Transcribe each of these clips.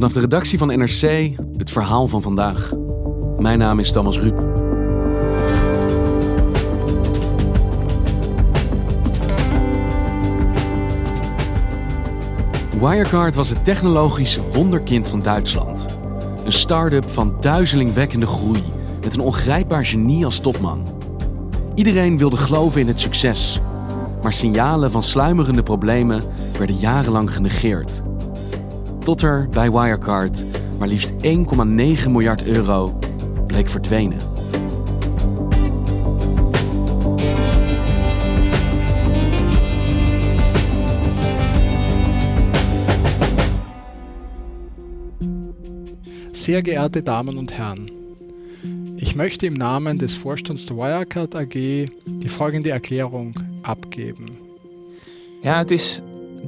Vanaf de redactie van NRC het verhaal van vandaag. Mijn naam is Thomas Ruip. Wirecard was het technologische wonderkind van Duitsland. Een start-up van duizelingwekkende groei met een ongrijpbaar genie als topman. Iedereen wilde geloven in het succes, maar signalen van sluimerende problemen werden jarenlang genegeerd. Tot er bij Wirecard maar liefst 1,9 miljard euro bleek verdwenen. Sehr geehrte Damen und Herren, ich möchte im Namen des Vorstands der Wirecard AG die folgende Erklärung abgeben. Ja, het is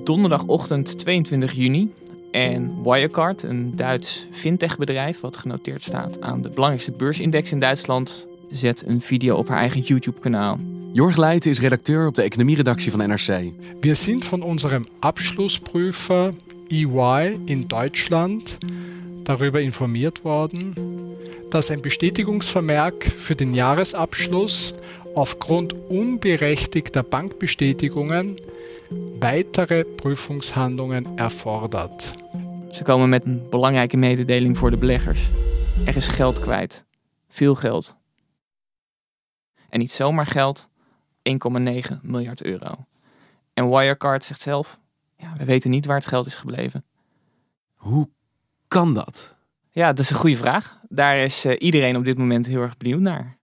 donderdagochtend 22 juni en Wirecard, een Duits fintechbedrijf wat genoteerd staat aan de belangrijkste beursindex in Duitsland, zet een video op haar eigen YouTube-kanaal. Jorg Leijten is redacteur op de economieredactie van NRC. Wir sind von unserem Abschlussprüfer EY in Deutschland darüber informiert worden, dass ein Bestätigungsvermerk für den Jahresabschluss aufgrund unberechtigter Bankbestätigungen weitere Prüfungshandlungen erfordert. Ze komen met een belangrijke mededeling voor de beleggers. Er is geld kwijt. Veel geld. En niet zomaar geld, 1,9 miljard euro. En Wirecard zegt zelf, ja, we weten niet waar het geld is gebleven. Hoe kan dat? Ja, dat is een goede vraag. Daar is eh, iedereen op dit moment heel erg benieuwd naar.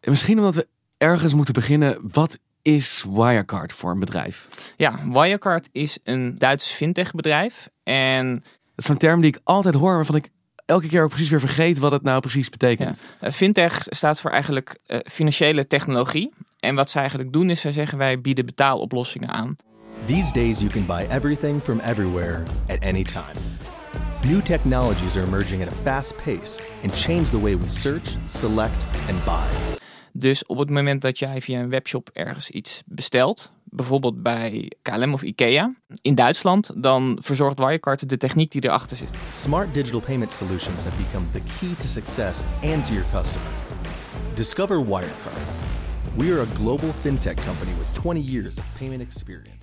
En misschien omdat we ergens moeten beginnen. Wat is Wirecard voor een bedrijf? Ja, Wirecard is een Duits fintechbedrijf. En Dat is zo'n term die ik altijd hoor, waarvan ik elke keer ook precies weer vergeet wat het nou precies betekent. eh, fintech staat voor eigenlijk eh, financiële technologie. En wat zij eigenlijk doen is, zij zeggen wij bieden betaaloplossingen aan. These days, you can buy everything from everywhere at any time. New technologies are emerging at a fast pace and change the way we search, select, and buy. Dus op het moment dat jij via een webshop ergens iets bestelt, bijvoorbeeld bij KLM of IKEA in Duitsland, dan verzorgt Wirecard de techniek die erachter zit. Smart digital payment solutions have become the key to success and to your customer. Discover Wirecard. We are a global fintech company with 20 years of payment experience.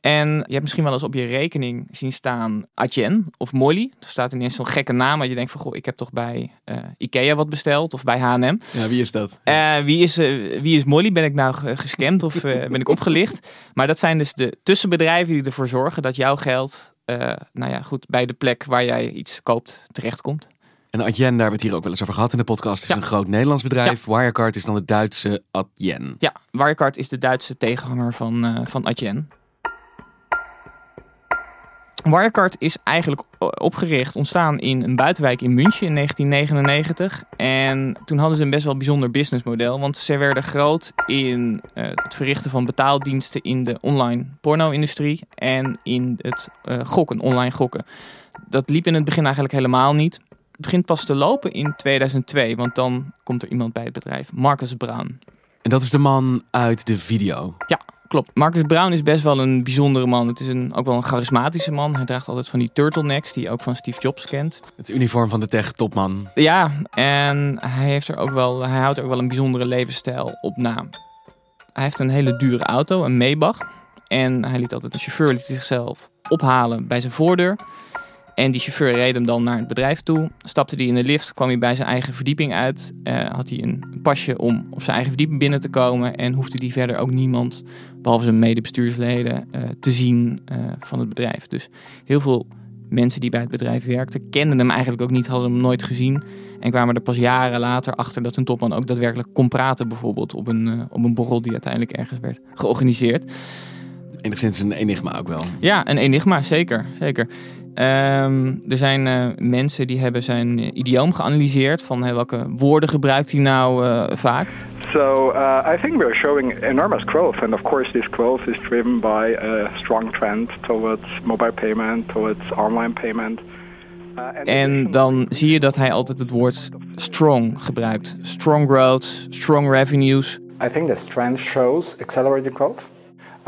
En je hebt misschien wel eens op je rekening zien staan Adyen of Molly. Er staat ineens zo'n gekke naam, maar je denkt van, goh, ik heb toch bij eh, IKEA wat besteld of bij H&M. Ja, wie is dat? Eh, wie, is, eh, wie is Molly? Ben ik nou ge- gescamd of ben ik opgelicht? Maar dat zijn dus de tussenbedrijven die ervoor zorgen dat jouw geld, nou ja, goed, bij de plek waar jij iets koopt terechtkomt. En Adyen, daar hebben we het hier ook wel eens over gehad in de podcast, is Ja. een groot Nederlands bedrijf. Wirecard is dan de Duitse Adyen. Ja, Wirecard is de Duitse tegenhanger van, van Adyen. Wirecard is eigenlijk o- opgericht, ontstaan in een buitenwijk in München in 1999. En toen hadden ze een best wel bijzonder businessmodel. Want ze werden groot in eh, het verrichten van betaaldiensten in de online porno-industrie. En in het eh, gokken, online gokken. Dat liep in het begin eigenlijk helemaal niet. Het begint pas te lopen in 2002. Want dan komt er iemand bij het bedrijf, Marcus Brown. En dat is de man uit de video. Klopt. Marcus Brown is best wel een bijzondere man. Het is een, ook wel een charismatische man. Hij draagt altijd van die turtlenecks die je ook van Steve Jobs kent. Het uniform van de tech-topman. Ja, en hij, heeft er ook wel, hij houdt er ook wel een bijzondere levensstijl op na. Hij heeft een hele dure auto, een Maybach. En hij liet altijd een chauffeur liet zichzelf ophalen bij zijn voordeur. En die chauffeur reed hem dan naar het bedrijf toe. Stapte hij in de lift, kwam hij bij zijn eigen verdieping uit. Uh, had hij een pasje om op zijn eigen verdieping binnen te komen. En hoefde hij verder ook niemand, behalve zijn medebestuursleden, uh, te zien uh, van het bedrijf. Dus heel veel mensen die bij het bedrijf werkten, kenden hem eigenlijk ook niet, hadden hem nooit gezien. En kwamen er pas jaren later achter dat hun topman ook daadwerkelijk kon praten, bijvoorbeeld op een, op een borrel die uiteindelijk ergens werd georganiseerd. Enigszins een enigma ook wel. Ja, een enigma, zeker. zeker. Um, er zijn uh, mensen die hebben zijn idioom geanalyseerd van hey, welke woorden gebruikt hij nou uh, vaak. So uh, I think we're showing enormous growth, and of course this growth is driven by a strong trend towards mobile payment, towards online payment. En dan zie je dat hij altijd het woord strong gebruikt. Strong growth, strong revenues. I think this trend shows accelerated growth.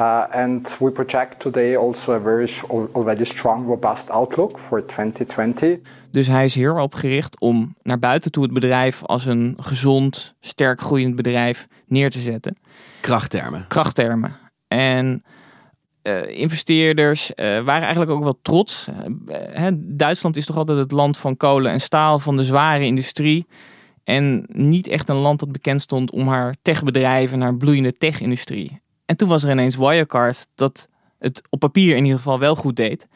Uh, and we project today also a very already strong, robust outlook for 2020. Dus hij is hier op gericht om naar buiten toe het bedrijf als een gezond, sterk groeiend bedrijf neer te zetten. Krachttermen. Krachttermen. En uh, investeerders uh, waren eigenlijk ook wel trots. Uh, Duitsland is toch altijd het land van kolen en staal, van de zware industrie. En niet echt een land dat bekend stond om haar techbedrijven, haar bloeiende tech-industrie. En toen was er ineens Wirecard dat het op papier in ieder geval wel goed deed.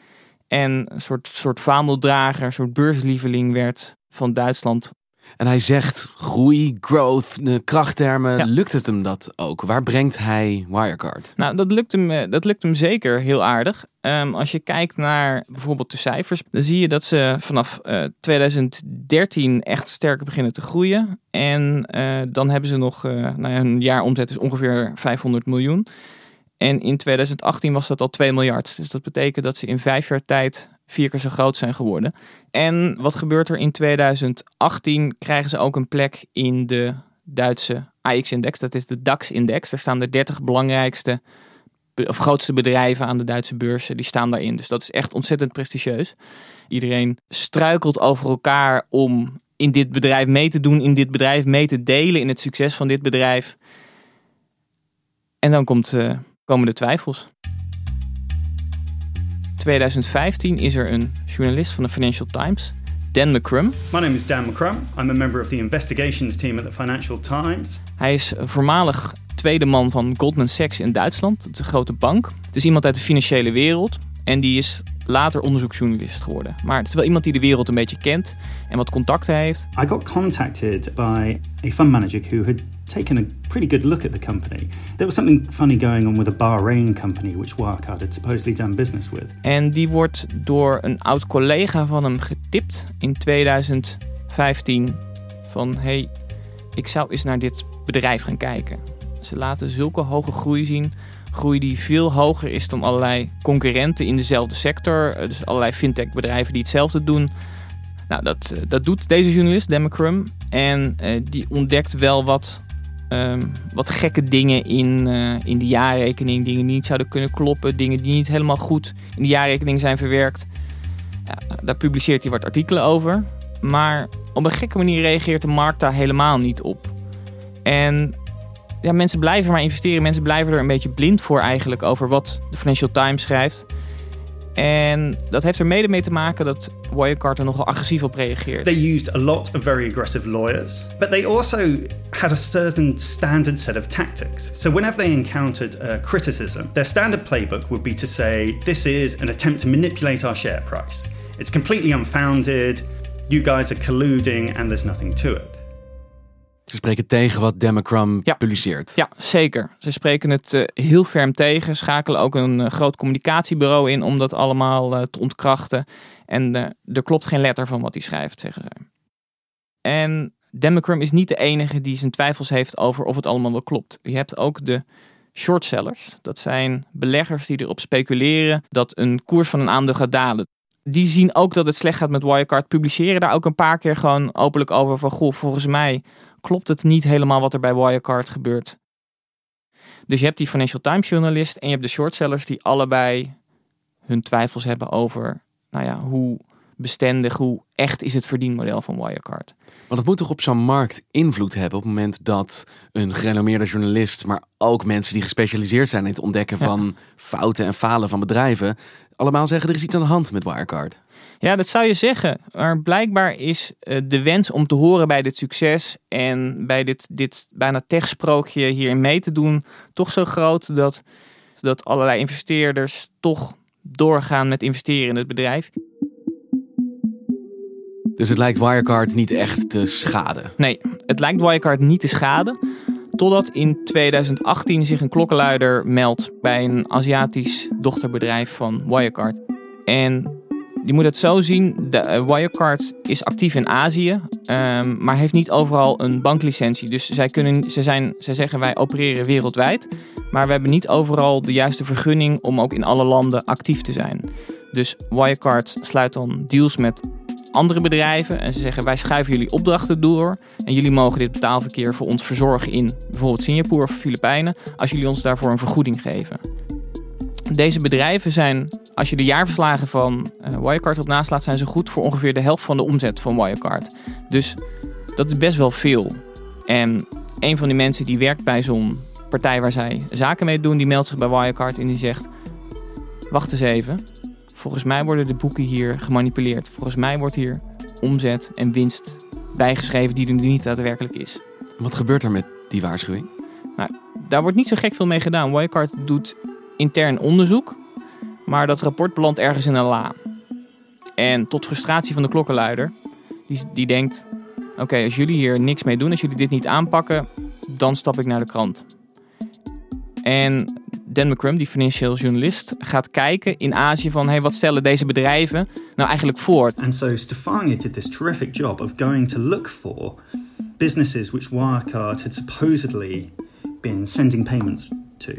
En een soort, soort vaandeldrager, een soort beurslieveling werd van Duitsland. En hij zegt groei, growth, krachttermen. Ja. Lukt het hem dat ook? Waar brengt hij Wirecard? Nou, dat lukt hem, eh, dat lukt hem zeker heel aardig. Um, als je kijkt naar bijvoorbeeld de cijfers, dan zie je dat ze vanaf uh, 2013 echt sterk beginnen te groeien. En uh, dan hebben ze nog, uh, nou ja, omzet is ongeveer 500 miljoen. En in 2018 was dat al 2 miljard. Dus dat betekent dat ze in vijf jaar tijd vier keer zo groot zijn geworden. En wat gebeurt er in 2018? Krijgen ze ook een plek in de Duitse AX-index. Dat is de DAX-index. Daar staan de 30 belangrijkste of grootste bedrijven aan de Duitse beurzen. Die staan daarin. Dus dat is echt ontzettend prestigieus. Iedereen struikelt over elkaar om in dit bedrijf mee te doen, in dit bedrijf mee te delen, in het succes van dit bedrijf. En dan komt, uh, komen de twijfels. 2015 is er een journalist van de Financial Times, Dan McCrum. My name is Dan McCrum. I'm a member of the investigations team at the Financial Times. Hij is voormalig tweede man van Goldman Sachs in Duitsland. Dat is een grote bank. Het is iemand uit de financiële wereld. En die is later onderzoeksjournalist geworden. Maar het is wel iemand die de wereld een beetje kent en wat contacten heeft. I got contacted by a fund manager who had taken a pretty good look at the company. There was something funny going on with a Bahrain company which Wirecard had supposedly done business with. En die wordt door een oud collega van hem getipt in 2015 van hey, ik zou eens naar dit bedrijf gaan kijken. Ze laten zulke hoge groei zien groei die veel hoger is dan allerlei concurrenten in dezelfde sector. Eh, dus allerlei fintech bedrijven die hetzelfde doen. Nou, dat, eh, dat doet deze journalist, Democrum. En uh, die ontdekt wel wat, um, wat gekke dingen in, in de jaarrekening. Dingen die niet zouden kunnen kloppen. Dingen die niet helemaal goed in de jaarrekening zijn verwerkt. Ja, daar publiceert hij wat artikelen over. Maar op een gekke manier reageert de markt daar helemaal niet op. En ja, mensen blijven maar investeren. Mensen blijven er een beetje blind voor eigenlijk over wat de Financial Times schrijft. En dat heeft er mede mee te maken dat Wirecard er nogal agressief op reageert. They used a lot of very aggressive lawyers, but they also had a certain standard set of tactics. So whenever they encountered uh, criticism, their standard playbook would be to say, "This is an attempt to manipulate our share price. It's completely unfounded. You guys are colluding, and there's nothing to it." Ze spreken tegen wat Democram ja. publiceert. Ja, zeker. Ze spreken het uh, heel ferm tegen. Schakelen ook een uh, groot communicatiebureau in om dat allemaal uh, te ontkrachten. En er klopt geen letter van wat hij schrijft, zeggen ze. En Democram is niet de enige die zijn twijfels heeft over of het allemaal wel klopt. Je hebt ook de shortsellers. Dat zijn beleggers die erop speculeren dat een koers van een aandeel gaat dalen. Die zien ook dat het slecht gaat met Wirecard. Publiceren daar ook een paar keer gewoon openlijk over van... Goh, volgens mij klopt het niet helemaal wat er bij Wirecard gebeurt. Dus je hebt die Financial Times journalist en je hebt de shortsellers die allebei hun twijfels hebben over nou ja, hoe bestendig, hoe echt is het verdienmodel van Wirecard. Want het moet toch op zo'n markt invloed hebben op het moment dat een gerenommeerde journalist, maar ook mensen die gespecialiseerd zijn in het ontdekken van fouten en falen van bedrijven, allemaal zeggen er is iets aan de hand met Wirecard. Ja, dat zou je zeggen. Maar blijkbaar is uh, de wens om te horen bij dit succes en bij dit, dit bijna techsprookje hierin mee te doen toch zo groot dat, dat allerlei investeerders toch doorgaan met investeren in het bedrijf. Dus het lijkt Wirecard niet echt te schaden? Nee, het lijkt Wirecard niet te schaden. Totdat in 2018 zich een klokkenluider meldt bij een Aziatisch dochterbedrijf van Wirecard. En je moet het zo zien, de, uh, Wirecard is actief in Azië, um, maar heeft niet overal een banklicentie. Dus zij, kunnen, ze zijn, zij zeggen wij opereren wereldwijd, maar we hebben niet overal de juiste vergunning om ook in alle landen actief te zijn. Dus Wirecard sluit dan deals met andere bedrijven en ze zeggen wij schuiven jullie opdrachten door en jullie mogen dit betaalverkeer voor ons verzorgen in bijvoorbeeld Singapore of Filipijnen als jullie ons daarvoor een vergoeding geven. Deze bedrijven zijn, als je de jaarverslagen van uh, Wirecard op naslaat, zijn ze goed voor ongeveer de helft van de omzet van Wirecard. Dus dat is best wel veel. En een van die mensen die werkt bij zo'n partij waar zij zaken mee doen, die meldt zich bij Wirecard en die zegt: Wacht eens even. Volgens mij worden de boeken hier gemanipuleerd. Volgens mij wordt hier omzet en winst bijgeschreven die er niet daadwerkelijk is. Wat gebeurt er met die waarschuwing? Nou, daar wordt niet zo gek veel mee gedaan. Wirecard doet intern onderzoek, maar dat rapport belandt ergens in een la. En tot frustratie van de klokkenluider, die, die denkt: Oké, als jullie hier niks mee doen, als jullie dit niet aanpakken, dan stap ik naar de krant. En Dan McCrum, die financieel journalist, gaat kijken in Azië van hey, wat stellen deze bedrijven nou eigenlijk voor? And so Stefania did this terrific job of going to look for businesses which Wirecard had supposedly been sending payments to.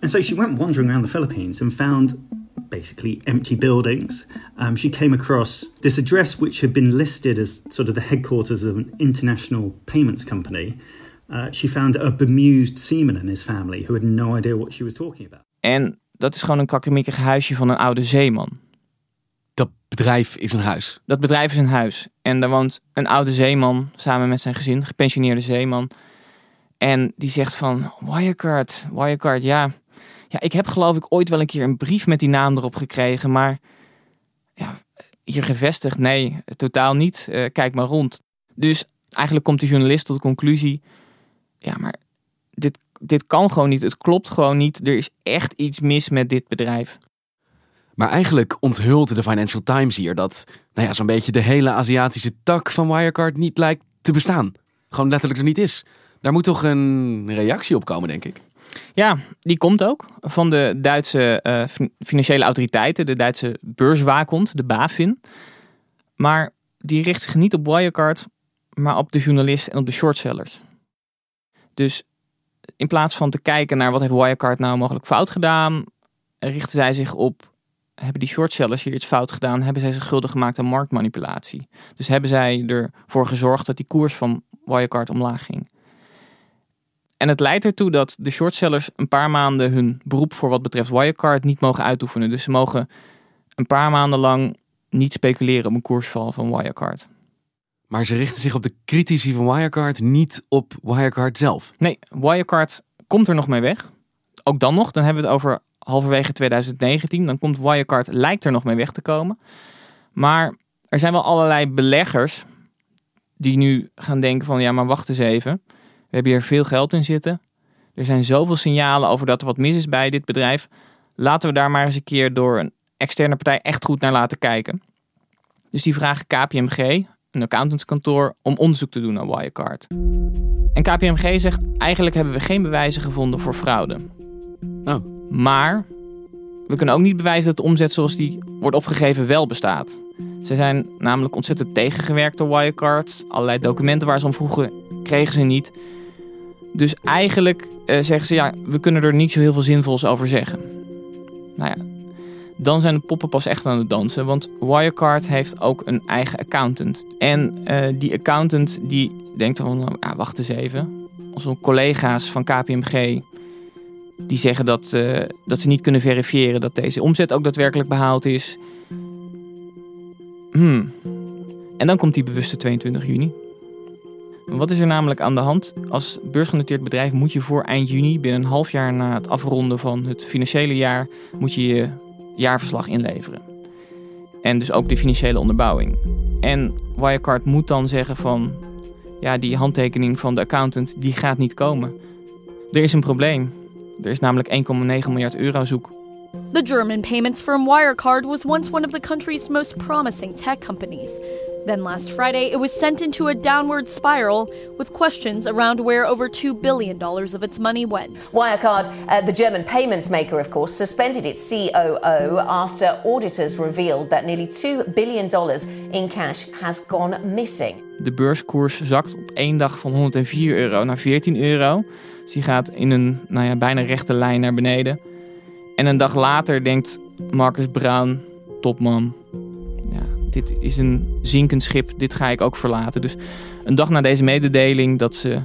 And so she went wandering around the Philippines and found basically empty buildings. Um, she came across this address which had been listed as sort of the headquarters of an international payments company. Uh, she found a bemused seaman and his family who had no idea what she was talking about. En dat is gewoon een kakkemikkig huisje van een oude zeeman. Dat bedrijf is een huis? Dat bedrijf is een huis. En daar woont een oude zeeman samen met zijn gezin, gepensioneerde zeeman. En die zegt van, Wirecard, Wirecard, ja... Ja, ik heb geloof ik ooit wel een keer een brief met die naam erop gekregen, maar... Ja, hier gevestigd? Nee, totaal niet. Uh, kijk maar rond. Dus eigenlijk komt de journalist tot de conclusie ja, maar dit, dit kan gewoon niet. Het klopt gewoon niet. Er is echt iets mis met dit bedrijf. Maar eigenlijk onthult de Financial Times hier dat nou ja, zo'n beetje de hele Aziatische tak van Wirecard niet lijkt te bestaan. Gewoon letterlijk er niet is. Daar moet toch een reactie op komen, denk ik. Ja, die komt ook van de Duitse uh, financiële autoriteiten, de Duitse beurswaakhond, de BaFin. Maar die richt zich niet op Wirecard, maar op de journalist en op de shortsellers. Dus in plaats van te kijken naar wat heeft Wirecard nou mogelijk fout gedaan, richten zij zich op hebben die shortsellers hier iets fout gedaan? Hebben zij zich schuldig gemaakt aan marktmanipulatie? Dus hebben zij ervoor gezorgd dat die koers van Wirecard omlaag ging? En het leidt ertoe dat de shortsellers een paar maanden hun beroep voor wat betreft Wirecard niet mogen uitoefenen. Dus ze mogen een paar maanden lang niet speculeren op een koersval van Wirecard. Maar ze richten zich op de critici van Wirecard, niet op Wirecard zelf. Nee, Wirecard komt er nog mee weg. Ook dan nog, dan hebben we het over halverwege 2019. Dan komt Wirecard, lijkt er nog mee weg te komen. Maar er zijn wel allerlei beleggers die nu gaan denken van ja, maar wacht eens even. We hebben hier veel geld in zitten. Er zijn zoveel signalen over dat er wat mis is bij dit bedrijf. Laten we daar maar eens een keer door een externe partij echt goed naar laten kijken. Dus die vragen KPMG, een accountantskantoor, om onderzoek te doen naar Wirecard. En KPMG zegt eigenlijk hebben we geen bewijzen gevonden voor fraude. Oh. Maar we kunnen ook niet bewijzen dat de omzet zoals die wordt opgegeven wel bestaat. Ze zijn namelijk ontzettend tegengewerkt door Wirecard. Allerlei documenten waar ze om vroegen kregen ze niet. Dus eigenlijk uh, zeggen ze ja, we kunnen er niet zo heel veel zinvols over zeggen. Nou ja, dan zijn de poppen pas echt aan het dansen. Want Wirecard heeft ook een eigen accountant. En uh, die accountant die denkt van, nou, wacht eens even. Onze collega's van KPMG die zeggen dat, uh, dat ze niet kunnen verifiëren dat deze omzet ook daadwerkelijk behaald is. hmm. En dan komt die bewuste 22 juni. Wat is er namelijk aan de hand? Als beursgenoteerd bedrijf moet je voor eind juni, binnen een half jaar na het afronden van het financiële jaar, moet je je jaarverslag inleveren. En dus ook de financiële onderbouwing. En Wirecard moet dan zeggen van, ja, die handtekening van de accountant, die gaat niet komen. Er is een probleem. Er is namelijk 1,9 miljard euro zoek. The German payments firm Wirecard was once one of the country's most promising tech companies. Then last Friday, it was sent into a downward spiral with questions around where over $2 billion of its money went. Wirecard, uh, the German payments maker, of course, suspended its COO after auditors revealed that nearly $2 billion in cash has gone missing. De beurskoers zakt op één dag van 104 euro naar 14 euro. Dus die gaat in een nou ja, bijna rechte lijn naar beneden. En een dag later denkt Marcus Brown, topman, dit is een zinkend schip, dit ga ik ook verlaten. Dus een dag na deze mededeling dat ze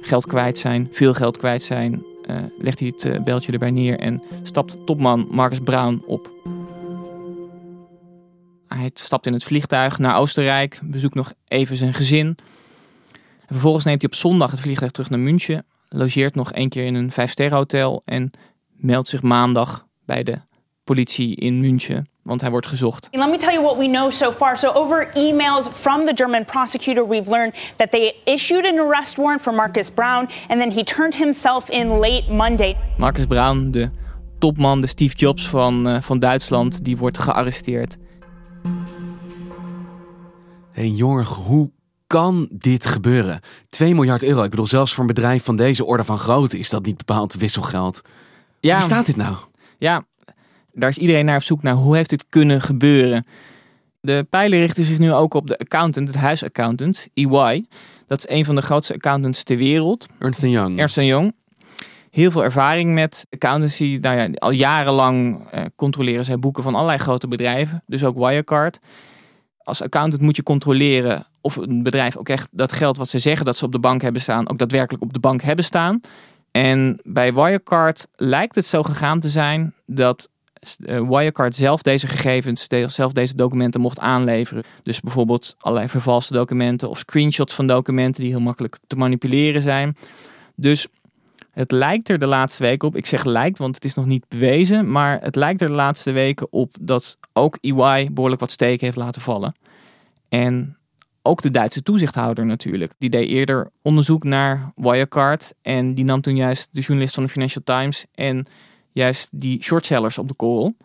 geld kwijt zijn, veel geld kwijt zijn, uh, legt hij het uh, beltje erbij neer en stapt topman Marcus Brown op. Hij stapt in het vliegtuig naar Oostenrijk, bezoekt nog even zijn gezin. En vervolgens neemt hij op zondag het vliegtuig terug naar München, logeert nog één keer in een vijfsterrenhotel en meldt zich maandag bij de politie in München want hij wordt gezocht. Let me tell you what we know so far. So over emails from the German prosecutor, we've learned that they issued an arrest warrant for Marcus Brown and then he turned himself in late Monday. Marcus Brown, de topman, de Steve Jobs van, uh, van Duitsland, die wordt gearresteerd. Hey Jorg, hoe kan dit gebeuren? 2 miljard euro. Ik bedoel, zelfs voor een bedrijf van deze orde van grootte is dat niet bepaald wisselgeld. Ja, Hoe staat dit nou? Ja, daar is iedereen naar op zoek naar hoe heeft dit kunnen gebeuren. De pijlen richten zich nu ook op de accountant, het huisaccountant, EY. Dat is een van de grootste accountants ter wereld. Ernst Young. Ernst Young. Heel veel ervaring met accountancy. Nou ja, al jarenlang eh, controleren zij boeken van allerlei grote bedrijven. Dus ook Wirecard. Als accountant moet je controleren of een bedrijf ook echt dat geld wat ze zeggen dat ze op de bank hebben staan, ook daadwerkelijk op de bank hebben staan. En bij Wirecard lijkt het zo gegaan te zijn dat Wirecard zelf deze gegevens, zelf deze documenten mocht aanleveren. Dus bijvoorbeeld allerlei vervalste documenten of screenshots van documenten die heel makkelijk te manipuleren zijn. Dus het lijkt er de laatste weken op, ik zeg lijkt, want het is nog niet bewezen, maar het lijkt er de laatste weken op dat ook EY behoorlijk wat steken heeft laten vallen. En ook de Duitse toezichthouder natuurlijk. Die deed eerder onderzoek naar Wirecard en die nam toen juist de journalist van de Financial Times en juist die shortsellers op de korrel.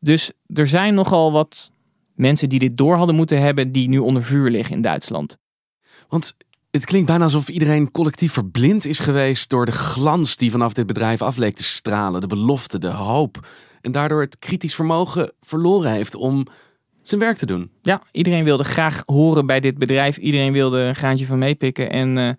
Dus er zijn nogal wat mensen die dit door hadden moeten hebben, die nu onder vuur liggen in Duitsland. Want het klinkt bijna alsof iedereen collectief verblind is geweest door de glans die vanaf dit bedrijf af leek te stralen, de belofte, de hoop. En daardoor het kritisch vermogen verloren heeft om zijn werk te doen. Ja, iedereen wilde graag horen bij dit bedrijf. Iedereen wilde een graantje van meepikken. En uh,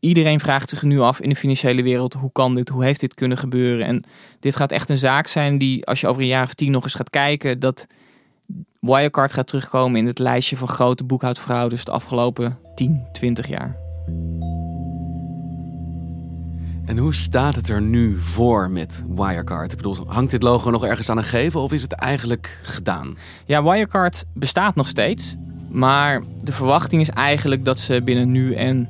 iedereen vraagt zich nu af in de financiële wereld: hoe kan dit? Hoe heeft dit kunnen gebeuren? En dit gaat echt een zaak zijn die, als je over een jaar of tien nog eens gaat kijken, dat Wirecard gaat terugkomen in het lijstje van grote boekhoudfraudes de afgelopen 10, 20 jaar. En hoe staat het er nu voor met Wirecard? Ik bedoel, hangt dit logo nog ergens aan een gevel of is het eigenlijk gedaan? Ja, Wirecard bestaat nog steeds. Maar de verwachting is eigenlijk dat ze binnen nu en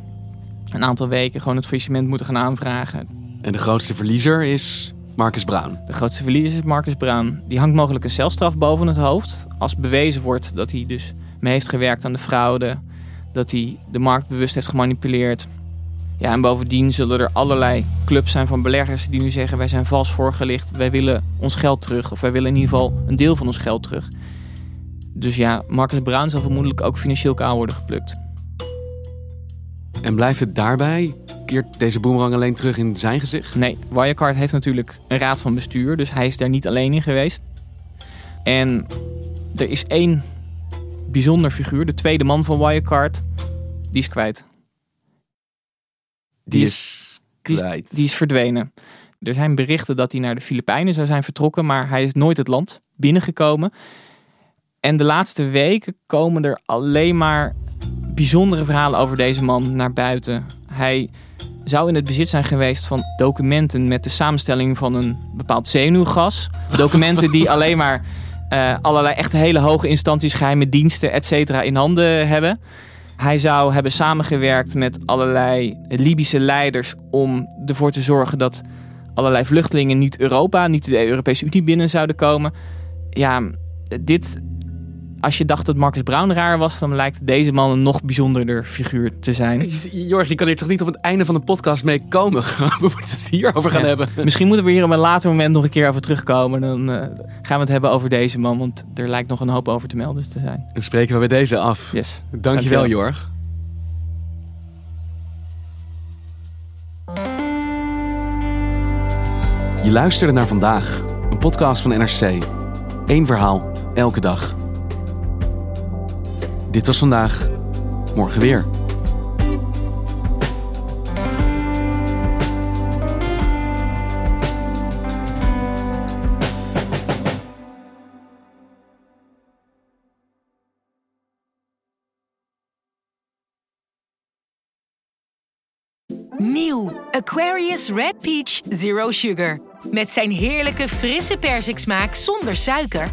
een aantal weken gewoon het faillissement moeten gaan aanvragen. En de grootste verliezer is Marcus Brown. De grootste verliezer is Marcus Brown. Die hangt mogelijk een celstraf boven het hoofd. Als bewezen wordt dat hij dus mee heeft gewerkt aan de fraude. Dat hij de markt bewust heeft gemanipuleerd. Ja, en bovendien zullen er allerlei clubs zijn van beleggers die nu zeggen: wij zijn vals voorgelicht, wij willen ons geld terug. Of wij willen in ieder geval een deel van ons geld terug. Dus ja, Marcus Brown zal vermoedelijk ook financieel kaal worden geplukt. En blijft het daarbij? Keert deze boemerang alleen terug in zijn gezicht? Nee, Wirecard heeft natuurlijk een raad van bestuur, dus hij is daar niet alleen in geweest. En er is één bijzonder figuur, de tweede man van Wirecard, die is kwijt. Die, is kwijt. Die is, verdwenen. Er zijn berichten dat hij naar de Filipijnen zou zijn vertrokken, maar hij is nooit het land binnengekomen. En de laatste weken komen er alleen maar bijzondere verhalen over deze man naar buiten. Hij zou in het bezit zijn geweest van documenten met de samenstelling van een bepaald zenuwgas. Documenten die alleen maar uh, allerlei echt hele hoge instanties, geheime diensten, et cetera, in handen hebben. Hij zou hebben samengewerkt met allerlei Libische leiders om ervoor te zorgen dat allerlei vluchtelingen niet Europa, niet de Europese Unie binnen zouden komen. Ja, dit als je dacht dat Marcus Brown raar was, dan lijkt deze man een nog bijzonderder figuur te zijn. Jorg, je kan hier toch niet op het einde van de podcast mee komen? We moeten het hierover gaan hebben. Misschien moeten we hier op een later moment nog een keer over terugkomen. Dan uh, gaan we het hebben over deze man, want er lijkt nog een hoop over te melden te zijn. Dan spreken we bij deze af. Yes. Dankjewel, Dankjewel. Jorg. Je luisterde naar vandaag, een podcast van NRC. Eén verhaal, elke dag. Dit was vandaag. Morgen weer. Nieuw Aquarius Red Peach Zero Sugar. Met zijn heerlijke frisse persiksmaak zonder suiker